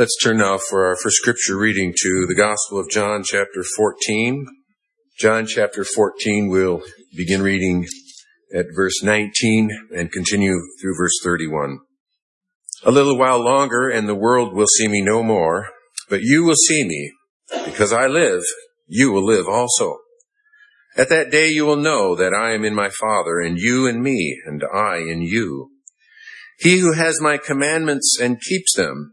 Let's turn now for our first scripture reading to the Gospel of John, chapter 14. John, chapter 14, we'll begin reading at verse 19 and continue through verse 31. A little while longer, and the world will see me no more, but you will see me. Because I live, you will live also. At that day you will know that I am in my Father, and you in me, and I in you. He who has my commandments and keeps them,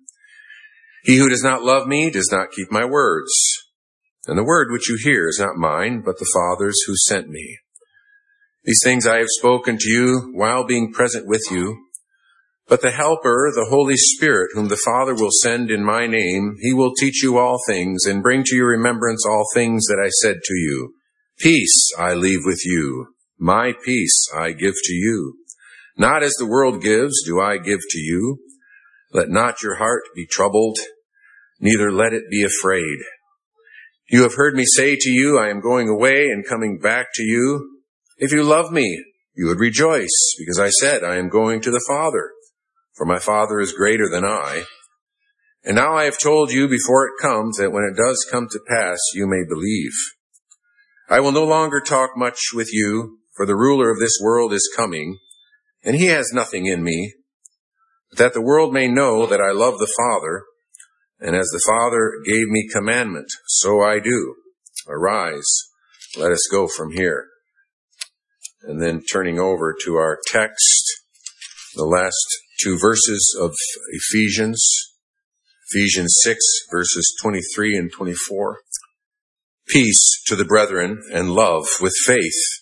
He who does not love me does not keep my words. And the word which you hear is not mine, but the Father's who sent me. These things I have spoken to you while being present with you. But the Helper, the Holy Spirit, whom the Father will send in my name, he will teach you all things and bring to your remembrance all things that I said to you. Peace I leave with you. My peace I give to you. Not as the world gives do I give to you. Let not your heart be troubled, neither let it be afraid. You have heard me say to you, I am going away and coming back to you. If you love me, you would rejoice, because I said, I am going to the Father, for my Father is greater than I. And now I have told you before it comes, that when it does come to pass, you may believe. I will no longer talk much with you, for the ruler of this world is coming, and he has nothing in me that the world may know that I love the Father, and as the Father gave me commandment, so I do. Arise, let us go from here. And then turning over to our text, the last two verses of Ephesians, Ephesians 6 verses 23 and 24. Peace to the brethren and love with faith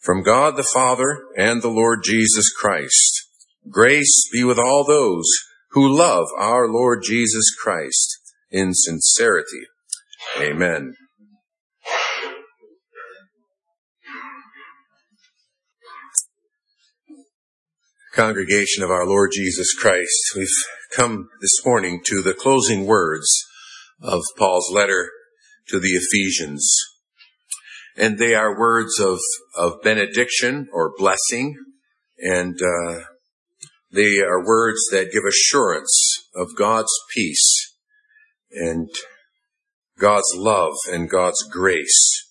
from God the Father and the Lord Jesus Christ. Grace be with all those who love our Lord Jesus Christ in sincerity. Amen. Congregation of our Lord Jesus Christ, we've come this morning to the closing words of Paul's letter to the Ephesians. And they are words of, of benediction or blessing and uh, they are words that give assurance of God's peace and God's love and God's grace.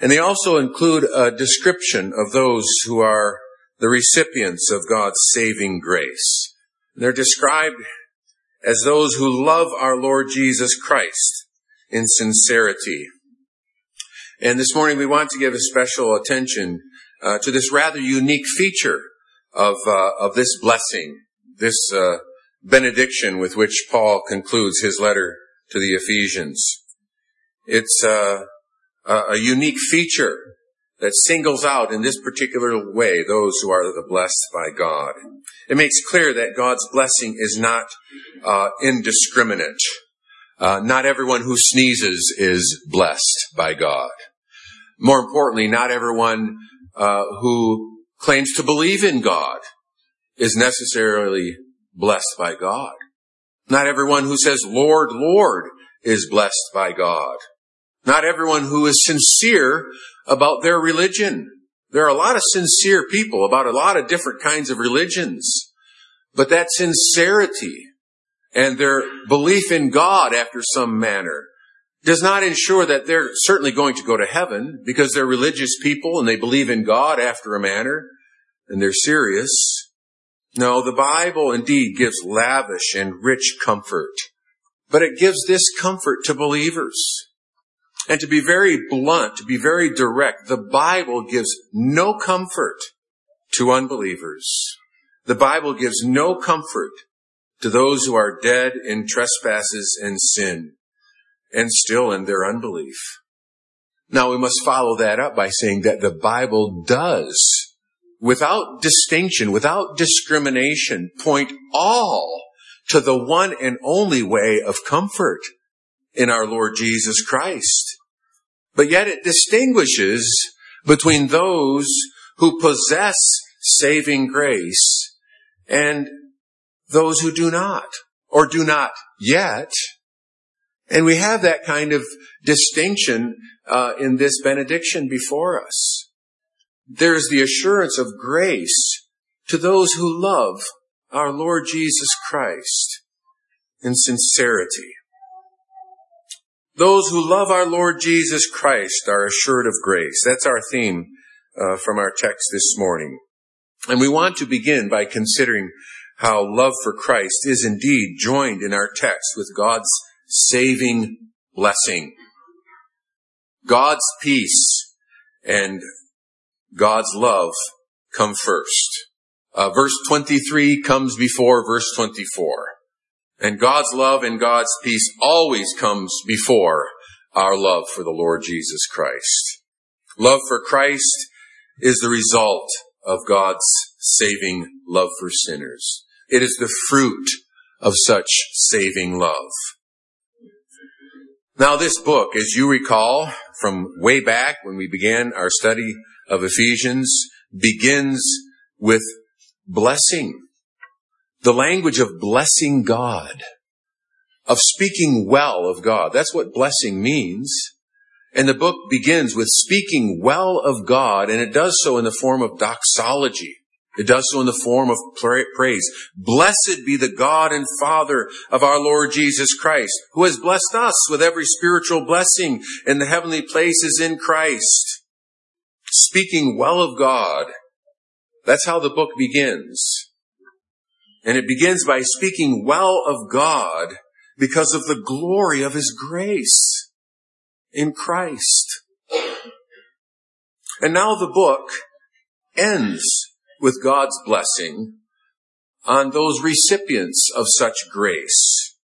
And they also include a description of those who are the recipients of God's saving grace. They're described as those who love our Lord Jesus Christ in sincerity. And this morning we want to give a special attention uh, to this rather unique feature of uh, of this blessing, this uh, benediction with which Paul concludes his letter to the Ephesians. It's uh, a unique feature that singles out in this particular way those who are the blessed by God. It makes clear that God's blessing is not uh, indiscriminate. Uh, not everyone who sneezes is blessed by God. More importantly, not everyone uh, who claims to believe in God is necessarily blessed by God. Not everyone who says, Lord, Lord, is blessed by God. Not everyone who is sincere about their religion. There are a lot of sincere people about a lot of different kinds of religions. But that sincerity and their belief in God after some manner does not ensure that they're certainly going to go to heaven because they're religious people and they believe in God after a manner and they're serious. No, the Bible indeed gives lavish and rich comfort, but it gives this comfort to believers. And to be very blunt, to be very direct, the Bible gives no comfort to unbelievers. The Bible gives no comfort to those who are dead in trespasses and sin and still in their unbelief. Now we must follow that up by saying that the Bible does, without distinction, without discrimination, point all to the one and only way of comfort. in our Lord Jesus Christ. But yet it distinguishes between those who possess saving grace and those who do not, or do not yet. And we have that kind of distinction uh, in this benediction before us. There's the assurance of grace to those who love our Lord Jesus Christ in sincerity. Those who love our Lord Jesus Christ are assured of grace. That's our theme uh, from our text this morning. And we want to begin by considering how love for Christ is indeed joined in our text with God's saving blessing. God's peace and God's love come first. Uh, verse 23 comes before verse 24. And God's love and God's peace always comes before our love for the Lord Jesus Christ. Love for Christ is the result of God's saving love for sinners. It is the fruit of such saving love. Now this book, as you recall from way back when we began our study of Ephesians, begins with blessing. The language of blessing God, of speaking well of God. That's what blessing means. And the book begins with speaking well of God, and it does so in the form of doxology. It does so in the form of praise. Blessed be the God and Father of our Lord Jesus Christ, who has blessed us with every spiritual blessing in the heavenly places in Christ. Speaking well of God. That's how the book begins. And it begins by speaking well of God because of the glory of His grace in Christ. And now the book ends with God's blessing on those recipients of such grace.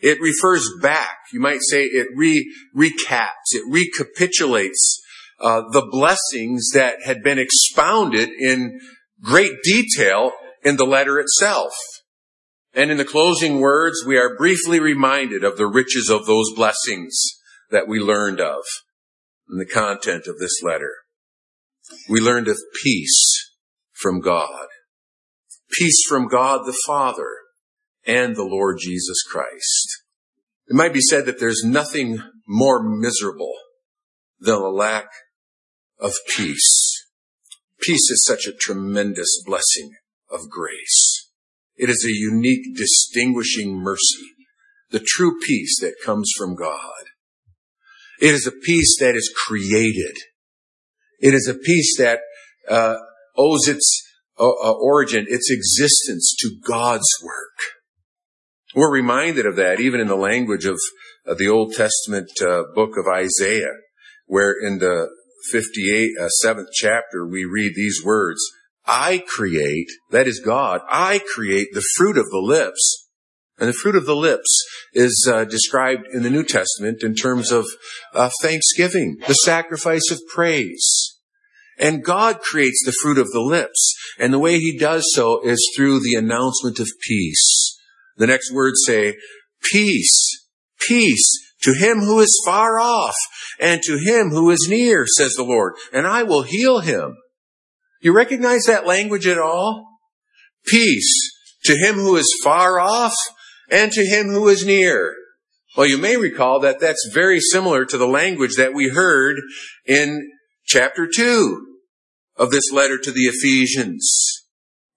It refers back. You might say it re, recaps, it recapitulates uh, the blessings that had been expounded in great detail in the letter itself. And in the closing words, we are briefly reminded of the riches of those blessings that we learned of in the content of this letter. We learned of peace from God. Peace from God the Father and the Lord Jesus Christ. It might be said that there's nothing more miserable than a lack of peace. Peace is such a tremendous blessing of grace. It is a unique, distinguishing mercy, the true peace that comes from God. It is a peace that is created. It is a peace that uh, owes its uh, uh, origin, its existence to God's work. We're reminded of that even in the language of uh, the Old Testament uh, book of Isaiah, where in the 58, uh, seventh chapter we read these words, I create, that is God, I create the fruit of the lips. And the fruit of the lips is uh, described in the New Testament in terms of thanksgiving, the sacrifice of praise. And God creates the fruit of the lips. And the way he does so is through the announcement of peace. The next words say, peace, peace to him who is far off and to him who is near, says the Lord, and I will heal him. You recognize that language at all? Peace to him who is far off and to him who is near. Well, you may recall that that's very similar to the language that we heard in chapter 2 of this letter to the Ephesians,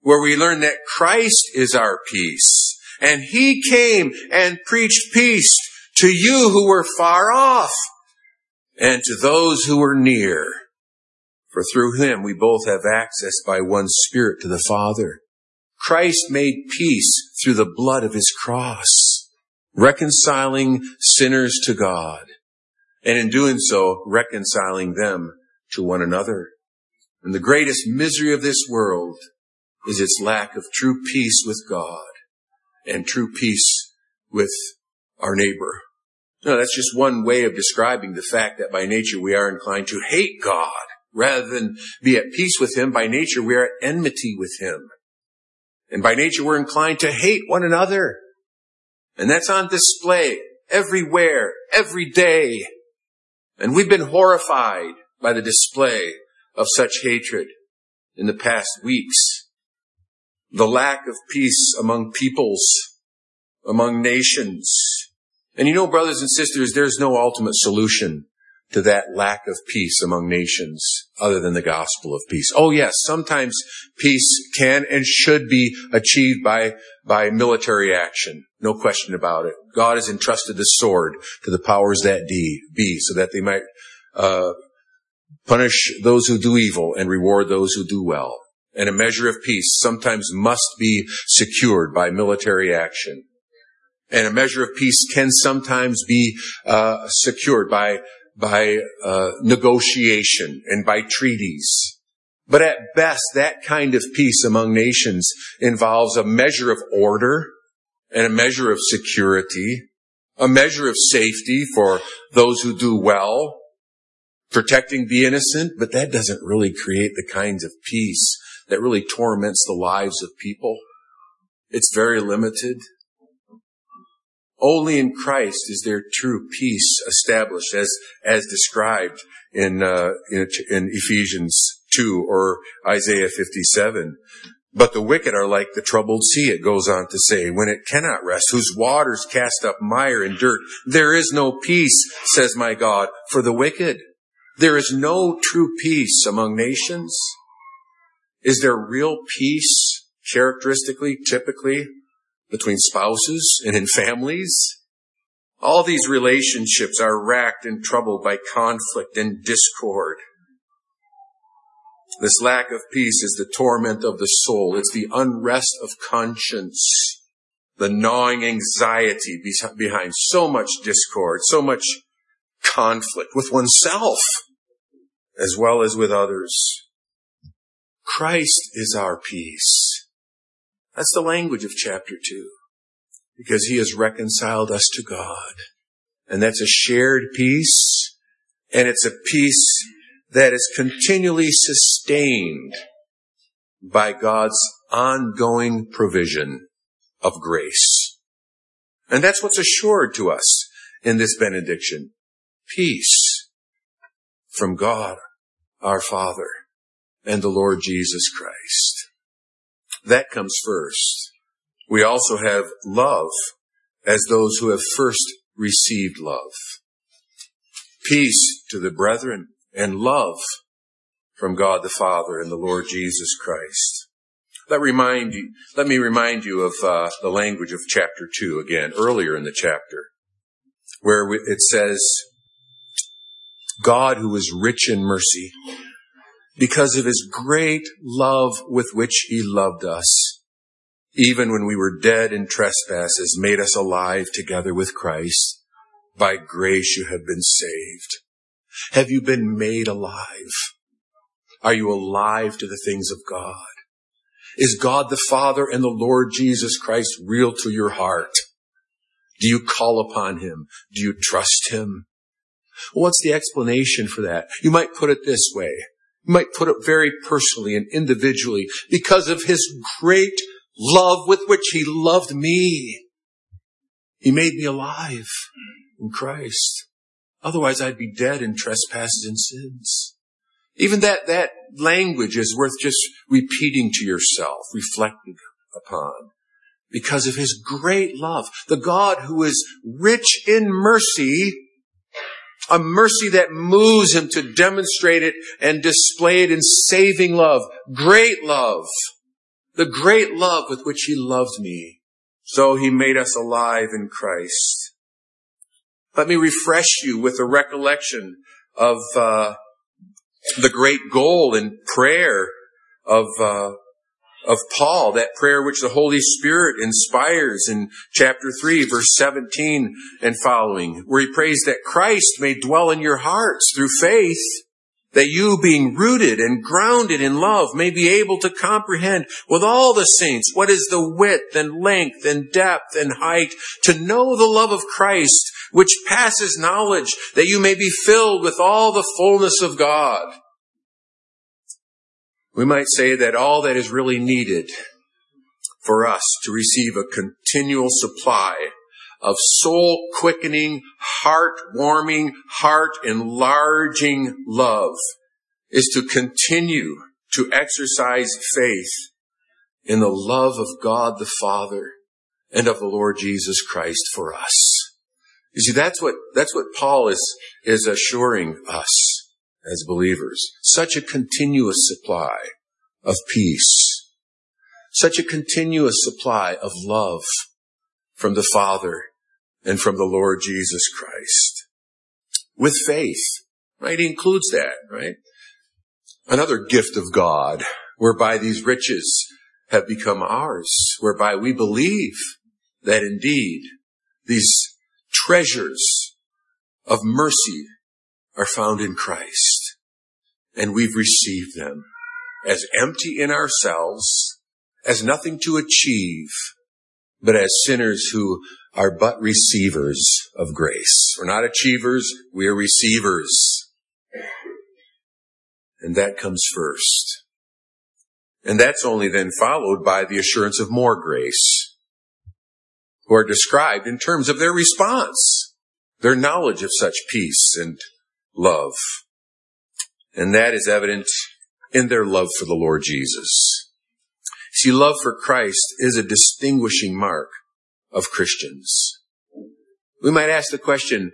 where we learn that Christ is our peace. And He came and preached peace to you who were far off and to those who were near. For through Him we both have access by one Spirit to the Father. Christ made peace through the blood of His cross, reconciling sinners to God, and in doing so, reconciling them to one another. And the greatest misery of this world is its lack of true peace with God and true peace with our neighbor. No, that's just one way of describing the fact that by nature we are inclined to hate God rather than be at peace with Him. By nature we are at enmity with Him. And by nature we're inclined to hate one another. And that's on display everywhere, every day. And we've been horrified by the display of such hatred in the past weeks. The lack of peace among peoples, among nations. And you know, brothers and sisters, there's no ultimate solution to that lack of peace among nations other than the gospel of peace. Oh yes, sometimes peace can and should be achieved by, by military action. No question about it. God has entrusted the sword to the powers that be so that they might, uh, punish those who do evil and reward those who do well. And a measure of peace sometimes must be secured by military action. And a measure of peace can sometimes be uh, secured by by uh, negotiation and by treaties. But at best, that kind of peace among nations involves a measure of order and a measure of security, a measure of safety for those who do well, protecting the innocent, but that doesn't really create the kinds of peace that really torments the lives of people. It's very limited. Only in Christ is there true peace established as, as described in, uh, in, in Ephesians 2 or Isaiah 57. But the wicked are like the troubled sea, it goes on to say, when it cannot rest, whose waters cast up mire and dirt. There is no peace, says my God, for the wicked. There is no true peace among nations. Is there real peace characteristically, typically, between spouses and in families. All these relationships are racked and troubled by conflict and discord. This lack of peace is the torment of the soul. It's the unrest of conscience, the gnawing anxiety behind so much discord, so much conflict with oneself as well as with others. Christ is our peace. That's the language of chapter two. Because he has reconciled us to God. And that's a shared peace. And it's a peace that is continually sustained by God's ongoing provision of grace. And that's what's assured to us in this benediction. Peace from God, our Father, and the Lord Jesus Christ. That comes first. We also have love as those who have first received love. Peace to the brethren and love from God the Father and the Lord Jesus Christ. Let remind you, let me remind you of uh, the language of chapter two again, earlier in the chapter, where it says, God who is rich in mercy because of his great love with which he loved us. Even when we were dead in trespasses, made us alive together with Christ. By grace you have been saved. Have you been made alive? Are you alive to the things of God? Is God the Father and the Lord Jesus Christ real to your heart? Do you call upon Him? Do you trust Him? What's the explanation for that? You might put it this way You might put it very personally and individually, because of his great love with which he loved me. He made me alive in Christ. Otherwise I'd be dead in trespasses and sins. Even that, that language is worth just repeating to yourself, reflecting upon. Because of his great love. The God who is rich in mercy a mercy that moves him to demonstrate it and display it in saving love, great love, the great love with which he loved me. So he made us alive in Christ. Let me refresh you with a recollection of uh, the great goal and prayer of uh, of Paul, that prayer which the Holy Spirit inspires in chapter 3, verse 17 and following, where he prays that Christ may dwell in your hearts through faith, that you being rooted and grounded in love may be able to comprehend with all the saints what is the width and length and depth and height, to know the love of Christ, which passes knowledge, that you may be filled with all the fullness of God. We might say that all that is really needed for us to receive a continual supply of soul quickening, heart warming, heart enlarging love is to continue to exercise faith in the love of God the Father and of the Lord Jesus Christ for us. You see, that's what, that's what Paul is, is assuring us as believers. Such a continuous supply of peace. Such a continuous supply of love from the Father and from the Lord Jesus Christ. With faith, right? He includes that, right? Another gift of God, whereby these riches have become ours, whereby we believe that indeed these treasures of mercy are found in Christ. And we've received them as empty in ourselves, as nothing to achieve, but as sinners who are but receivers of grace. We're not achievers, we are receivers. And that comes first. And that's only then followed by the assurance of more grace, who are described in terms of their response, their knowledge of such peace and love. And that is evident in their love for the Lord Jesus. See, love for Christ is a distinguishing mark of Christians. We might ask the question,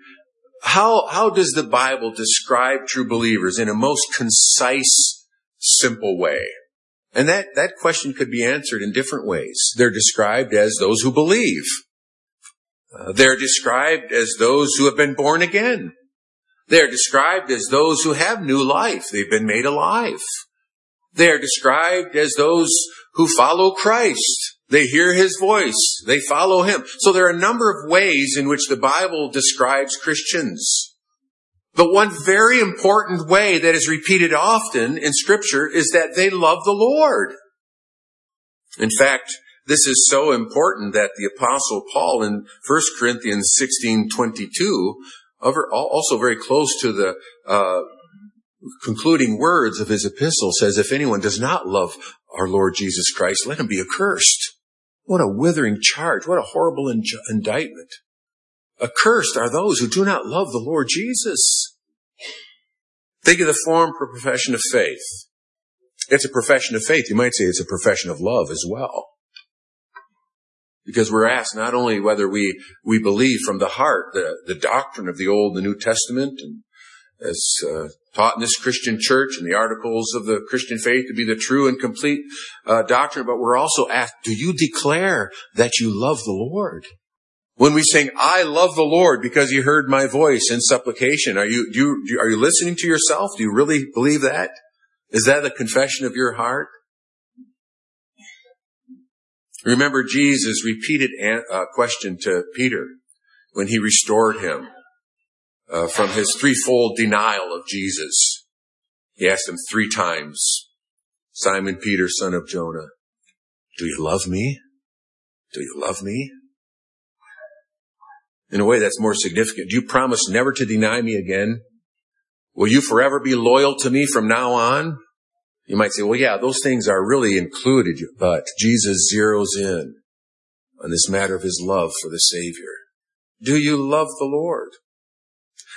how, how does the Bible describe true believers in a most concise, simple way? And that, that question could be answered in different ways. They're described as those who believe. Uh, they're described as those who have been born again. They're described as those who have new life. They've been made alive. They're described as those who follow Christ. They hear his voice. They follow him. So there are a number of ways in which the Bible describes Christians. But one very important way that is repeated often in scripture is that they love the Lord. In fact, this is so important that the apostle Paul in 1 Corinthians 16, 22, also very close to the uh, concluding words of his epistle says, if anyone does not love our Lord Jesus Christ, let him be accursed. What a withering charge. What a horrible in- indictment. Accursed are those who do not love the Lord Jesus. Think of the form for profession of faith. It's a profession of faith. You might say it's a profession of love as well. Because we're asked not only whether we, we believe from the heart the, the doctrine of the Old and the New Testament and as uh, taught in this Christian church and the articles of the Christian faith to be the true and complete uh, doctrine, but we're also asked, do you declare that you love the Lord? When we sing, I love the Lord because he heard my voice in supplication, are you, do you, are you listening to yourself? Do you really believe that? Is that a confession of your heart? Remember Jesus' repeated question to Peter when he restored him uh, from his threefold denial of Jesus. He asked him three times, Simon Peter, son of Jonah, do you love me? Do you love me? In a way that's more significant. Do you promise never to deny me again? Will you forever be loyal to me from now on? You might say, well, yeah, those things are really included, but Jesus zeroes in on this matter of his love for the Savior. Do you love the Lord?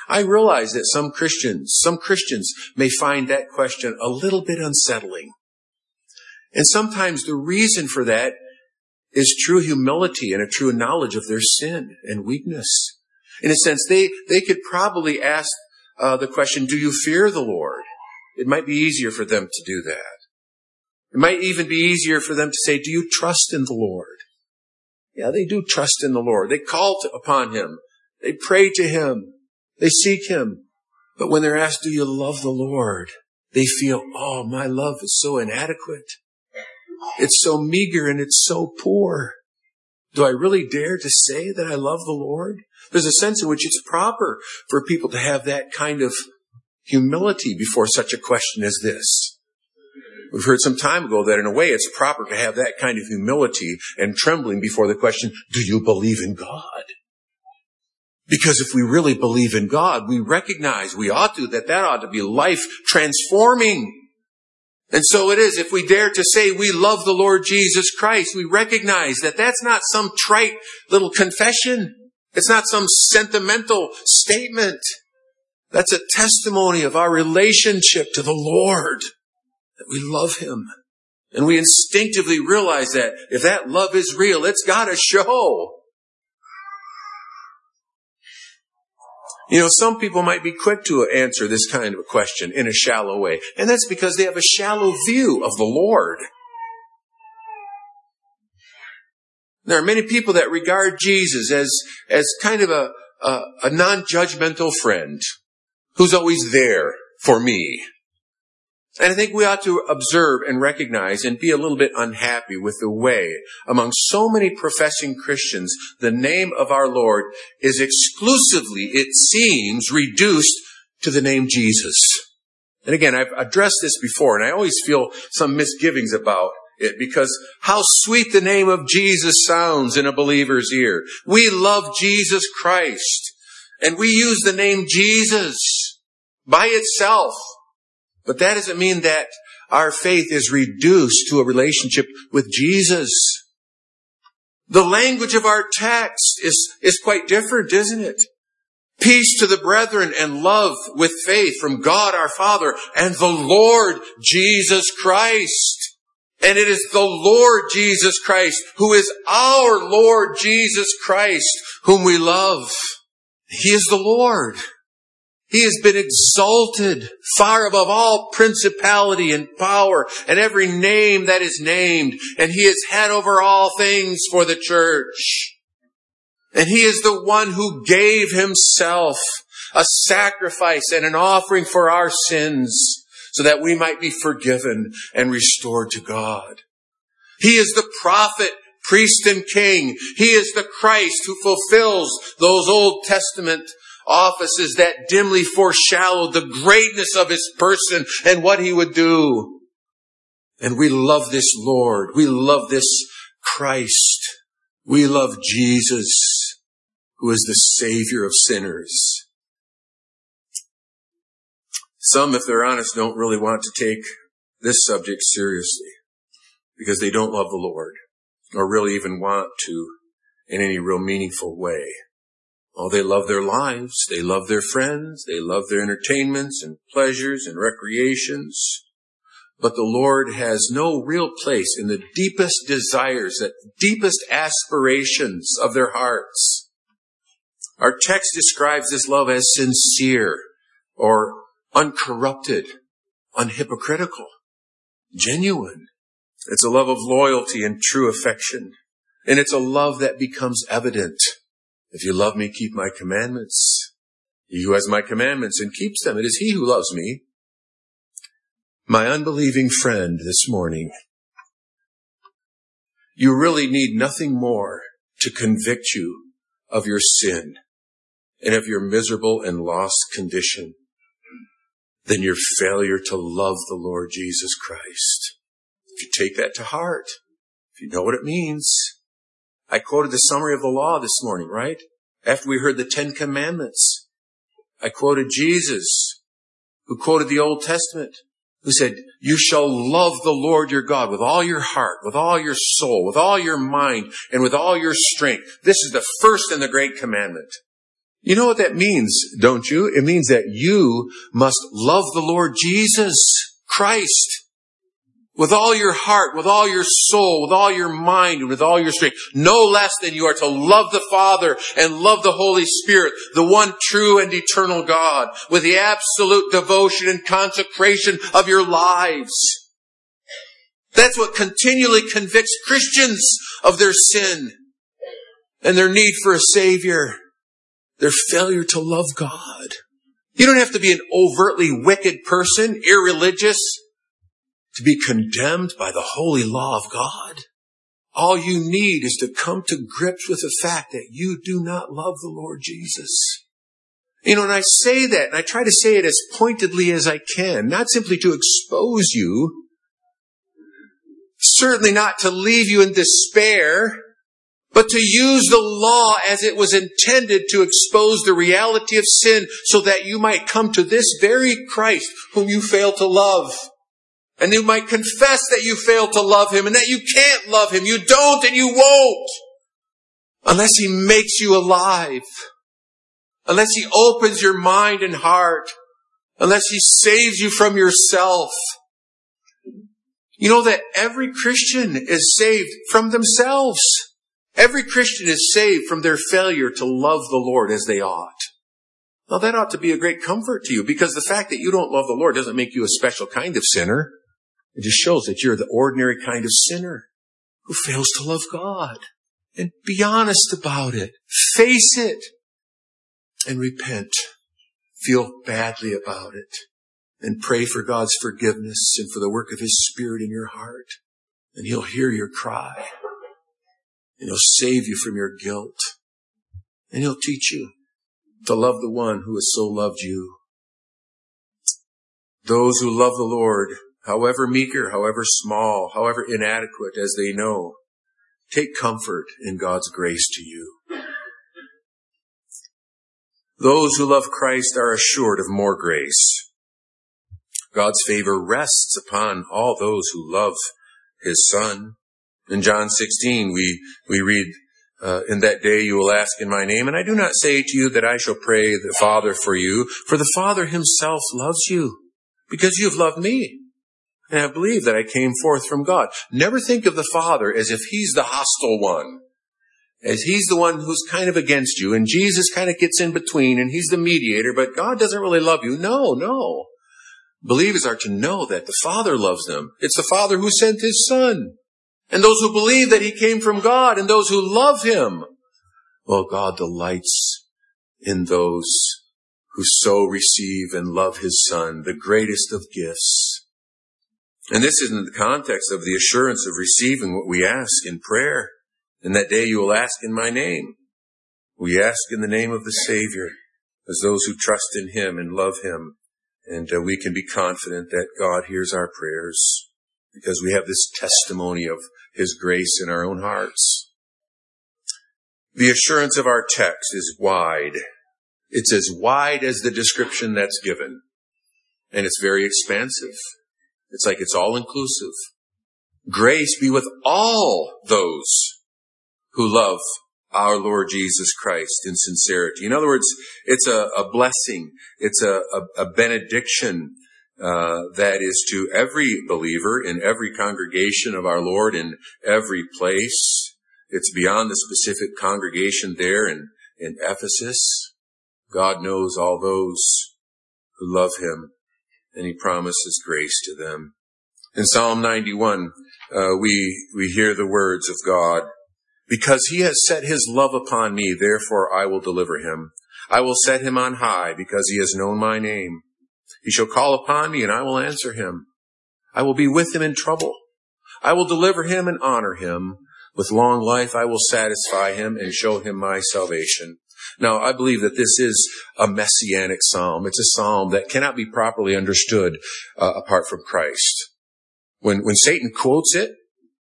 I realize that some Christians, some Christians may find that question a little bit unsettling. And sometimes the reason for that is true humility and a true knowledge of their sin and weakness. In a sense, they, they could probably ask uh, the question, do you fear the Lord? It might be easier for them to do that. It might even be easier for them to say, do you trust in the Lord? Yeah, they do trust in the Lord. They call to, upon Him. They pray to Him. They seek Him. But when they're asked, do you love the Lord? They feel, oh, my love is so inadequate. It's so meager and it's so poor. Do I really dare to say that I love the Lord? There's a sense in which it's proper for people to have that kind of humility before such a question as this. We've heard some time ago that in a way it's proper to have that kind of humility and trembling before the question, do you believe in God? Because if we really believe in God, we recognize, we ought to, that that ought to be life transforming. And so it is. If we dare to say we love the Lord Jesus Christ, we recognize that that's not some trite little confession. It's not some sentimental statement. That's a testimony of our relationship to the Lord, that we love Him. And we instinctively realize that if that love is real, it's gotta show. You know, some people might be quick to answer this kind of a question in a shallow way, and that's because they have a shallow view of the Lord. There are many people that regard Jesus as, as kind of a, a, a non-judgmental friend who's always there for me. And I think we ought to observe and recognize and be a little bit unhappy with the way among so many professing Christians the name of our Lord is exclusively, it seems, reduced to the name Jesus. And again, I've addressed this before and I always feel some misgivings about it because how sweet the name of Jesus sounds in a believer's ear. We love Jesus Christ and we use the name Jesus by itself. But that doesn't mean that our faith is reduced to a relationship with Jesus. The language of our text is, is quite different, isn't it? Peace to the brethren and love with faith from God our Father and the Lord Jesus Christ. And it is the Lord Jesus Christ who is our Lord Jesus Christ whom we love. He is the Lord. He has been exalted far above all principality and power and every name that is named. And he is head over all things for the church. And he is the one who gave himself a sacrifice and an offering for our sins so that we might be forgiven and restored to God. He is the prophet, priest, and king. He is the Christ who fulfills those Old Testament offices that dimly foreshadowed the greatness of his person and what he would do. And we love this Lord. We love this Christ. We love Jesus, who is the Savior of sinners. Some, if they're honest, don't really want to take this subject seriously because they don't love the Lord or really even want to in any real meaningful way. Oh, they love their lives. They love their friends. They love their entertainments and pleasures and recreations. But the Lord has no real place in the deepest desires, the deepest aspirations of their hearts. Our text describes this love as sincere or uncorrupted, unhypocritical, genuine. It's a love of loyalty and true affection. And it's a love that becomes evident if you love me, keep my commandments. He who has my commandments and keeps them, it is he who loves me. My unbelieving friend this morning, you really need nothing more to convict you of your sin and of your miserable and lost condition than your failure to love the Lord Jesus Christ. If you take that to heart, if you know what it means, I quoted the summary of the law this morning, right? After we heard the Ten Commandments. I quoted Jesus, who quoted the Old Testament, who said, you shall love the Lord your God with all your heart, with all your soul, with all your mind, and with all your strength. This is the first and the great commandment. You know what that means, don't you? It means that you must love the Lord Jesus Christ with all your heart, with all your soul, with all your mind, and with all your strength. No less than you are to love the Father and love the Holy Spirit, the one true and eternal God, with the absolute devotion and consecration of your lives. That's what continually convicts Christians of their sin and their need for a Savior, their failure to love God. You don't have to be an overtly wicked person, irreligious, to be condemned by the holy law of God. All you need is to come to grips with the fact that you do not love the Lord Jesus. You know, and I say that, and I try to say it as pointedly as I can, not simply to expose you, certainly not to leave you in despair, but to use the law as it was intended to expose the reality of sin so that you might come to this very Christ whom you fail to love. And you might confess that you fail to love him and that you can't love him. You don't and you won't. unless He makes you alive, unless He opens your mind and heart, unless He saves you from yourself. You know that every Christian is saved from themselves. Every Christian is saved from their failure to love the Lord as they ought. Now that ought to be a great comfort to you because the fact that you don't love the Lord doesn't make you a special kind of sinner. It just shows that you're the ordinary kind of sinner who fails to love God. And be honest about it. Face it. And repent. Feel badly about it. And pray for God's forgiveness and for the work of His Spirit in your heart. And He'll hear your cry. And He'll save you from your guilt. And He'll teach you to love the one who has so loved you. Those who love the Lord however meager, however small, however inadequate as they know, take comfort in God's grace to you. Those who love Christ are assured of more grace. God's favor rests upon all those who love his son. In John 16, we, we read, uh, in that day you will ask in my name, and I do not say to you that I shall pray the Father for you, for the Father himself loves you, because you have loved me and I believe that I came forth from God. Never think of the Father as if He's the hostile one, as He's the one who's kind of against you, and Jesus kind of gets in between, and He's the mediator, but God doesn't really love you. No, no. Believers are to know that the Father loves them. It's the Father who sent His Son. And those who believe that He came from God, and those who love Him, well, God delights in those who so receive and love His Son, the greatest of gifts. And this is in the context of the assurance of receiving what we ask in prayer. In that day you will ask in my name. We ask in the name of the Savior as those who trust in Him and love Him. And uh, we can be confident that God hears our prayers because we have this testimony of His grace in our own hearts. The assurance of our text is wide. It's as wide as the description that's given. And it's very expansive. It's like it's all inclusive. Grace be with all those who love our Lord Jesus Christ in sincerity. In other words, it's a, a blessing. It's a, a, a benediction uh, that is to every believer in every congregation of our Lord in every place. It's beyond the specific congregation there in, in Ephesus. God knows all those who love Him and he promises grace to them. In Psalm 91, uh, we, we hear the words of God. Because he has set his love upon me, therefore I will deliver him. I will set him on high because he has known my name. He shall call upon me and I will answer him. I will be with him in trouble. I will deliver him and honor him. With long life I will satisfy him and show him my salvation. Now, I believe that this is a messianic psalm. It's a psalm that cannot be properly understood uh, apart from Christ. When, when Satan quotes it,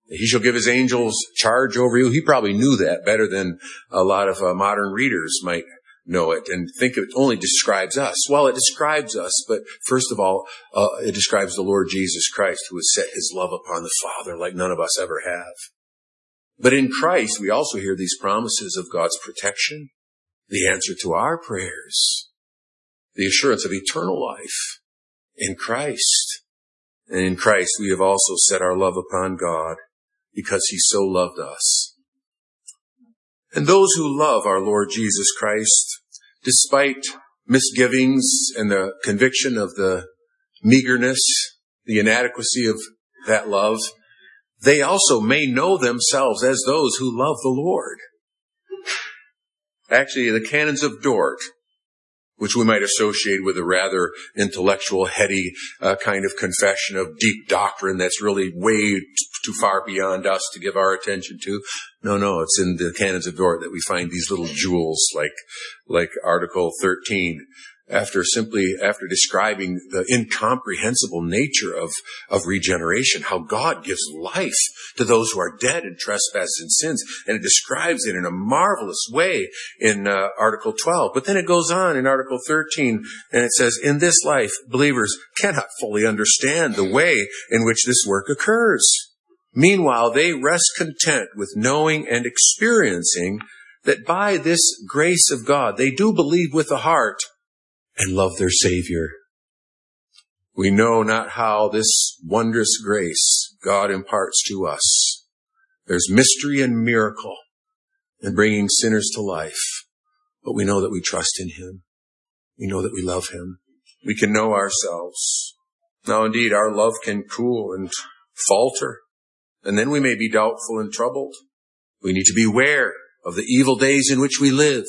he shall give his angels charge over you. He probably knew that better than a lot of uh, modern readers might know it and think it only describes us. Well, it describes us, but first of all, uh, it describes the Lord Jesus Christ who has set his love upon the Father like none of us ever have. But in Christ, we also hear these promises of God's protection, the answer to our prayers, the assurance of eternal life in Christ. And in Christ we have also set our love upon God because he so loved us. And those who love our Lord Jesus Christ, despite misgivings and the conviction of the meagerness, the inadequacy of that love, they also may know themselves as those who love the Lord. Actually, the canons of Dort, which we might associate with a rather intellectual, heady uh, kind of confession of deep doctrine that's really way t- too far beyond us to give our attention to. No, no, it's in the canons of Dort that we find these little jewels like, like Article 13 after simply after describing the incomprehensible nature of, of regeneration, how God gives life to those who are dead in trespasses and sins. And it describes it in a marvelous way in uh, Article 12. But then it goes on in Article 13 and it says, in this life, believers cannot fully understand the way in which this work occurs. Meanwhile, they rest content with knowing and experiencing that by this grace of God, they do believe with the heart and love their Savior. We know not how this wondrous grace God imparts to us. There's mystery and miracle in bringing sinners to life, but we know that we trust in Him. We know that we love Him. We can know ourselves. Now indeed, our love can cool and falter, and then we may be doubtful and troubled. We need to beware of the evil days in which we live,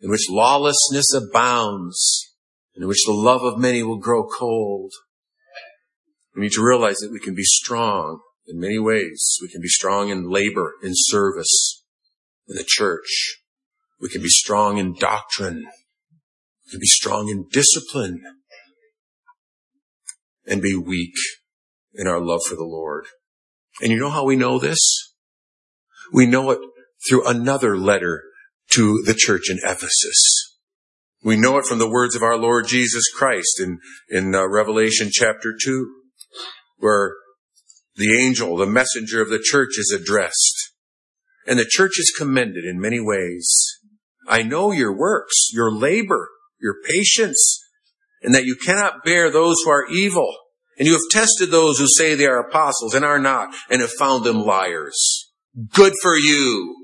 in which lawlessness abounds, and in which the love of many will grow cold. We need to realize that we can be strong in many ways. We can be strong in labor, in service, in the church. We can be strong in doctrine. We can be strong in discipline and be weak in our love for the Lord. And you know how we know this? We know it through another letter to the church in Ephesus. We know it from the words of our Lord Jesus Christ in, in uh, Revelation chapter 2, where the angel, the messenger of the church is addressed. And the church is commended in many ways. I know your works, your labor, your patience, and that you cannot bear those who are evil. And you have tested those who say they are apostles and are not, and have found them liars. Good for you.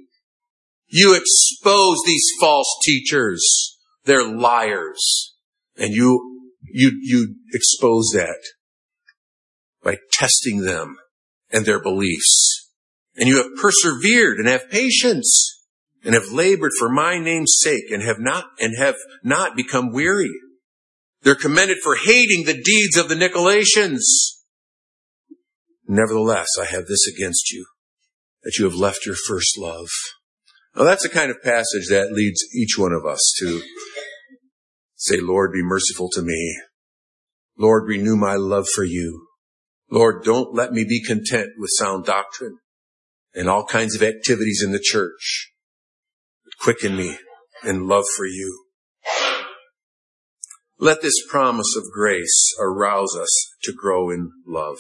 You expose these false teachers. They're liars. And you, you, you expose that by testing them and their beliefs. And you have persevered and have patience and have labored for my name's sake and have not, and have not become weary. They're commended for hating the deeds of the Nicolaitans. Nevertheless, I have this against you, that you have left your first love. Now that's the kind of passage that leads each one of us to say, Lord, be merciful to me. Lord, renew my love for you. Lord, don't let me be content with sound doctrine and all kinds of activities in the church. Quicken me in love for you. Let this promise of grace arouse us to grow in love.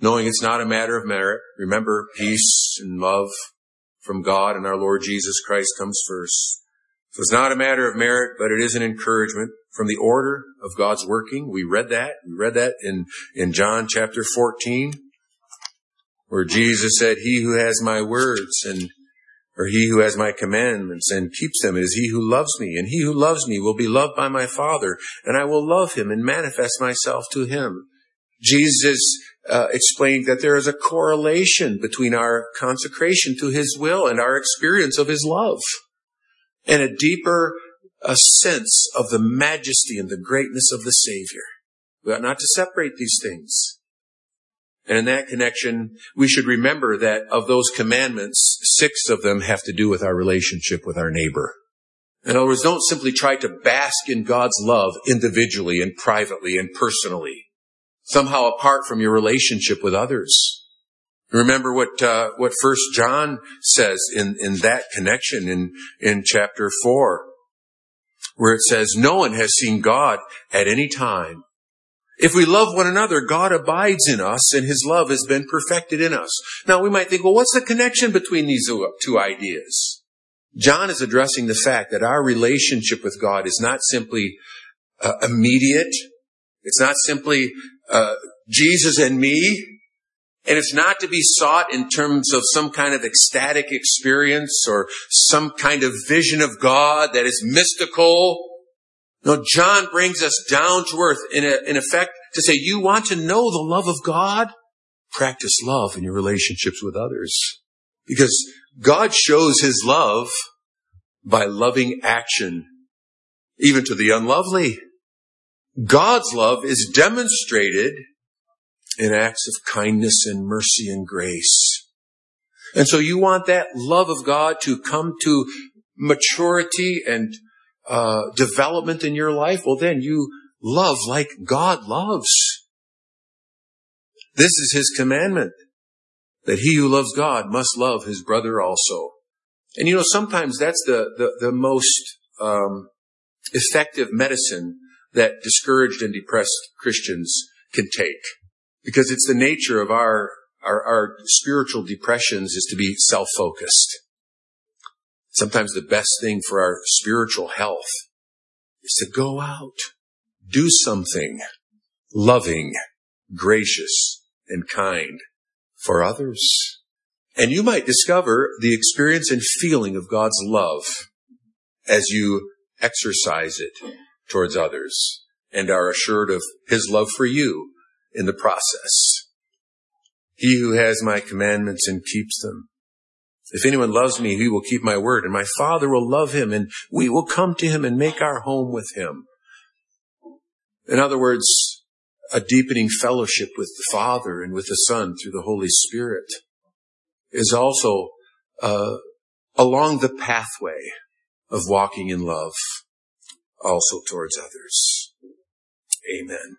Knowing it's not a matter of merit. Remember, peace and love from God and our Lord Jesus Christ comes first. So it's not a matter of merit, but it is an encouragement from the order of God's working. We read that. We read that in, in John chapter 14, where Jesus said, He who has my words and or he who has my commandments and keeps them is he who loves me, and he who loves me will be loved by my Father, and I will love him and manifest myself to him. Jesus uh, explained that there is a correlation between our consecration to his will and our experience of his love, and a deeper a sense of the majesty and the greatness of the Savior. We ought not to separate these things. And in that connection, we should remember that of those commandments, six of them have to do with our relationship with our neighbor. In other words, don't simply try to bask in God's love individually and privately and personally, somehow apart from your relationship with others. Remember what uh, what First John says in in that connection in in chapter four, where it says, "No one has seen God at any time." If we love one another, God abides in us and his love has been perfected in us. Now we might think, well, what's the connection between these two ideas? John is addressing the fact that our relationship with God is not simply uh, immediate. It's not simply uh, Jesus and me. And it's not to be sought in terms of some kind of ecstatic experience or some kind of vision of God that is mystical no, John brings us down to earth in, a, in effect to say, you want to know the love of God? Practice love in your relationships with others. Because God shows his love by loving action, even to the unlovely. God's love is demonstrated in acts of kindness and mercy and grace. And so you want that love of God to come to maturity and uh, development in your life, well, then you love like God loves. This is his commandment that he who loves God must love his brother also. And you know, sometimes that's the, the, the most um, effective medicine that discouraged and depressed Christians can take. Because it's the nature of our, our, our spiritual depressions is to be self-focused. Sometimes the best thing for our spiritual health is to go out, do something loving, gracious, and kind for others. And you might discover the experience and feeling of God's love as you exercise it towards others and are assured of his love for you in the process. He who has my commandments and keeps them. If anyone loves me, he will keep my word and my father will love him and we will come to him and make our home with him. In other words, a deepening fellowship with the Father and with the Son through the Holy Spirit is also uh, along the pathway of walking in love also towards others. Amen.